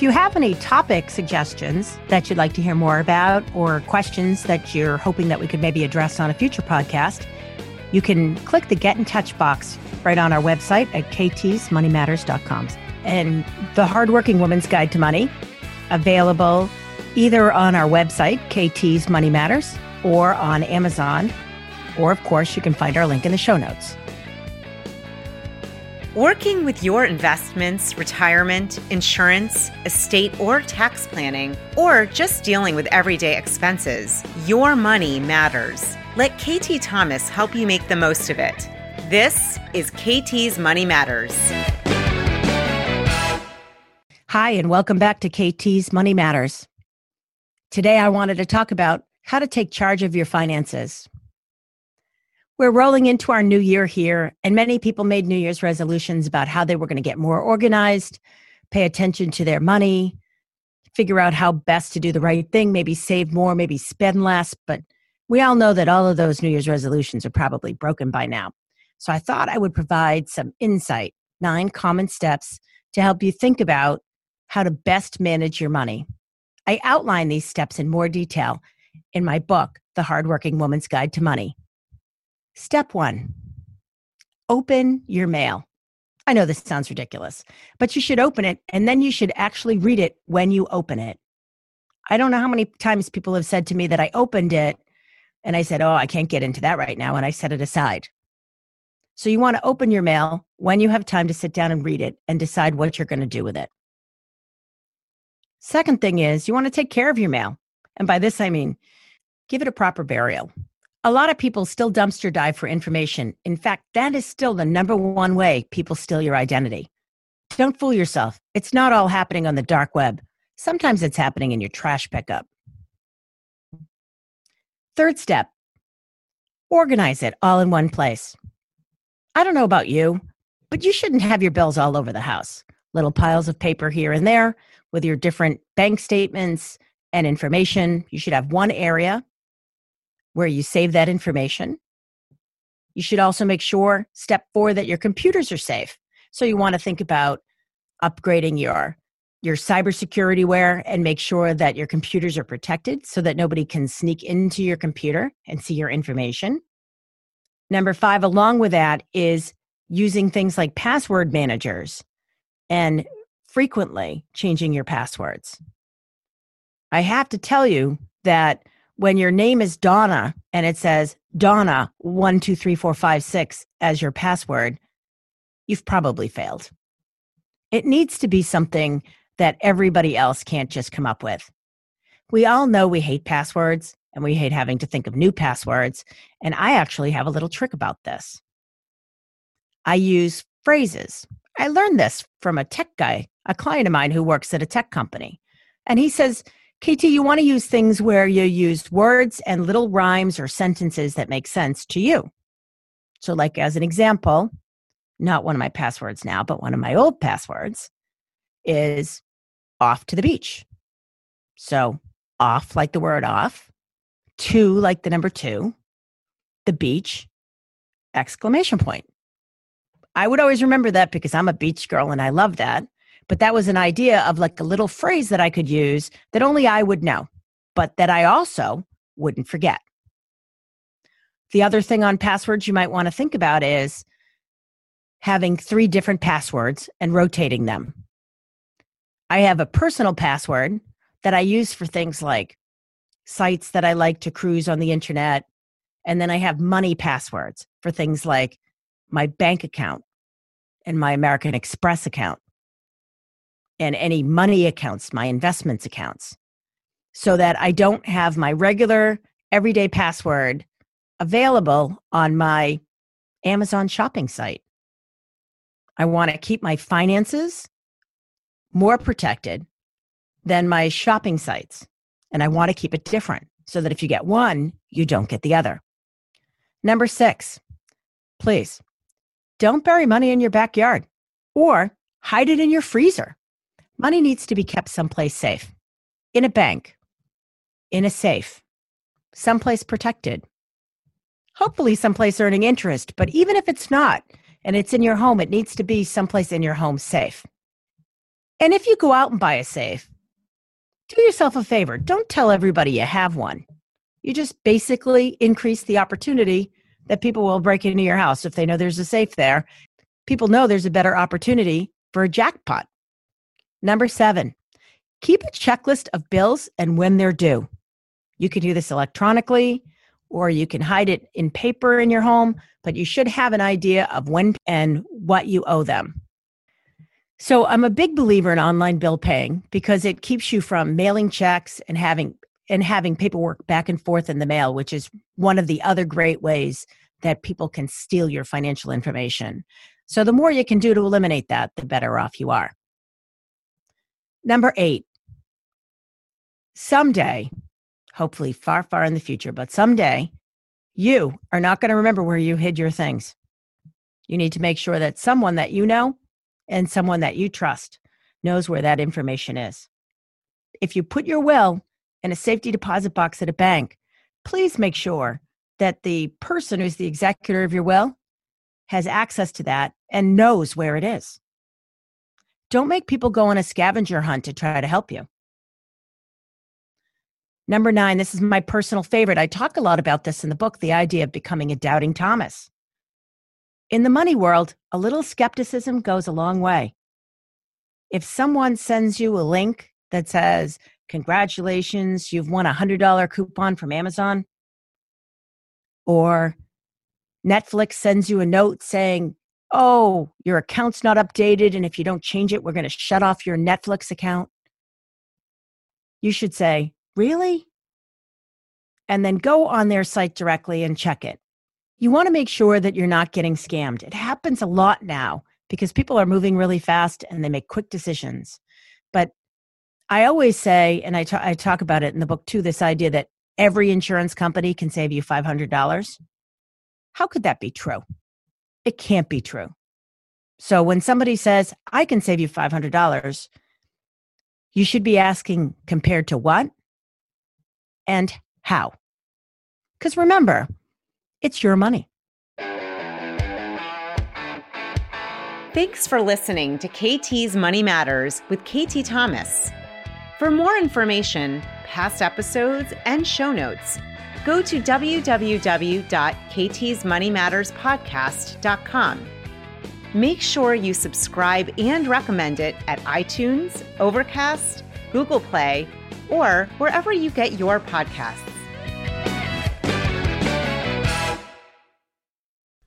If you have any topic suggestions that you'd like to hear more about or questions that you're hoping that we could maybe address on a future podcast, you can click the Get in Touch box right on our website at ktsmoneymatters.com. And the Hardworking Woman's Guide to Money, available either on our website, KT's Money Matters, or on Amazon. Or, of course, you can find our link in the show notes. Working with your investments, retirement, insurance, estate, or tax planning, or just dealing with everyday expenses, your money matters. Let KT Thomas help you make the most of it. This is KT's Money Matters. Hi, and welcome back to KT's Money Matters. Today, I wanted to talk about how to take charge of your finances. We're rolling into our new year here, and many people made New Year's resolutions about how they were going to get more organized, pay attention to their money, figure out how best to do the right thing, maybe save more, maybe spend less. But we all know that all of those New Year's resolutions are probably broken by now. So I thought I would provide some insight, nine common steps to help you think about how to best manage your money. I outline these steps in more detail in my book, The Hardworking Woman's Guide to Money. Step one open your mail. I know this sounds ridiculous, but you should open it and then you should actually read it when you open it. I don't know how many times people have said to me that I opened it and I said, Oh, I can't get into that right now. And I set it aside. So you want to open your mail when you have time to sit down and read it and decide what you're going to do with it. Second thing is you want to take care of your mail. And by this, I mean give it a proper burial. A lot of people still dumpster dive for information. In fact, that is still the number one way people steal your identity. Don't fool yourself. It's not all happening on the dark web. Sometimes it's happening in your trash pickup. Third step organize it all in one place. I don't know about you, but you shouldn't have your bills all over the house. Little piles of paper here and there with your different bank statements and information. You should have one area where you save that information. You should also make sure, step four, that your computers are safe. So you want to think about upgrading your your cybersecurity wear and make sure that your computers are protected so that nobody can sneak into your computer and see your information. Number five, along with that, is using things like password managers and frequently changing your passwords. I have to tell you that when your name is Donna and it says Donna one two three four five six as your password, you've probably failed. It needs to be something that everybody else can't just come up with. We all know we hate passwords and we hate having to think of new passwords. And I actually have a little trick about this. I use phrases. I learned this from a tech guy, a client of mine who works at a tech company. And he says, KT, you want to use things where you use words and little rhymes or sentences that make sense to you. So, like as an example, not one of my passwords now, but one of my old passwords is off to the beach. So, off like the word off, two like the number two, the beach, exclamation point. I would always remember that because I'm a beach girl and I love that. But that was an idea of like a little phrase that I could use that only I would know, but that I also wouldn't forget. The other thing on passwords you might want to think about is having three different passwords and rotating them. I have a personal password that I use for things like sites that I like to cruise on the internet. And then I have money passwords for things like my bank account and my American Express account and any money accounts, my investments accounts, so that I don't have my regular everyday password available on my Amazon shopping site. I want to keep my finances more protected than my shopping sites. And I want to keep it different so that if you get one, you don't get the other. Number six, please don't bury money in your backyard or hide it in your freezer. Money needs to be kept someplace safe in a bank, in a safe, someplace protected, hopefully, someplace earning interest. But even if it's not and it's in your home, it needs to be someplace in your home safe. And if you go out and buy a safe, do yourself a favor. Don't tell everybody you have one. You just basically increase the opportunity that people will break into your house if they know there's a safe there. People know there's a better opportunity for a jackpot. Number seven, keep a checklist of bills and when they're due. You can do this electronically or you can hide it in paper in your home, but you should have an idea of when and what you owe them. So I'm a big believer in online bill paying because it keeps you from mailing checks and having and having paperwork back and forth in the mail, which is one of the other great ways that people can steal your financial information. So the more you can do to eliminate that, the better off you are. Number 8. Someday, hopefully far far in the future, but someday you are not going to remember where you hid your things. You need to make sure that someone that you know and someone that you trust knows where that information is. If you put your will in a safety deposit box at a bank, please make sure that the person who's the executor of your will has access to that and knows where it is. Don't make people go on a scavenger hunt to try to help you. Number nine, this is my personal favorite. I talk a lot about this in the book the idea of becoming a doubting Thomas. In the money world, a little skepticism goes a long way. If someone sends you a link that says, Congratulations, you've won a $100 coupon from Amazon, or Netflix sends you a note saying, Oh, your account's not updated, and if you don't change it, we're going to shut off your Netflix account. You should say, Really? And then go on their site directly and check it you want to make sure that you're not getting scammed. It happens a lot now because people are moving really fast and they make quick decisions. But I always say, and I, t- I talk about it in the book too, this idea that every insurance company can save you $500. How could that be true? It can't be true. So when somebody says, I can save you $500, you should be asking compared to what and how. Because remember, it's your money. Thanks for listening to KT's Money Matters with KT Thomas. For more information, past episodes, and show notes, go to www.ktsmoneymatterspodcast.com. Make sure you subscribe and recommend it at iTunes, Overcast, Google Play, or wherever you get your podcasts.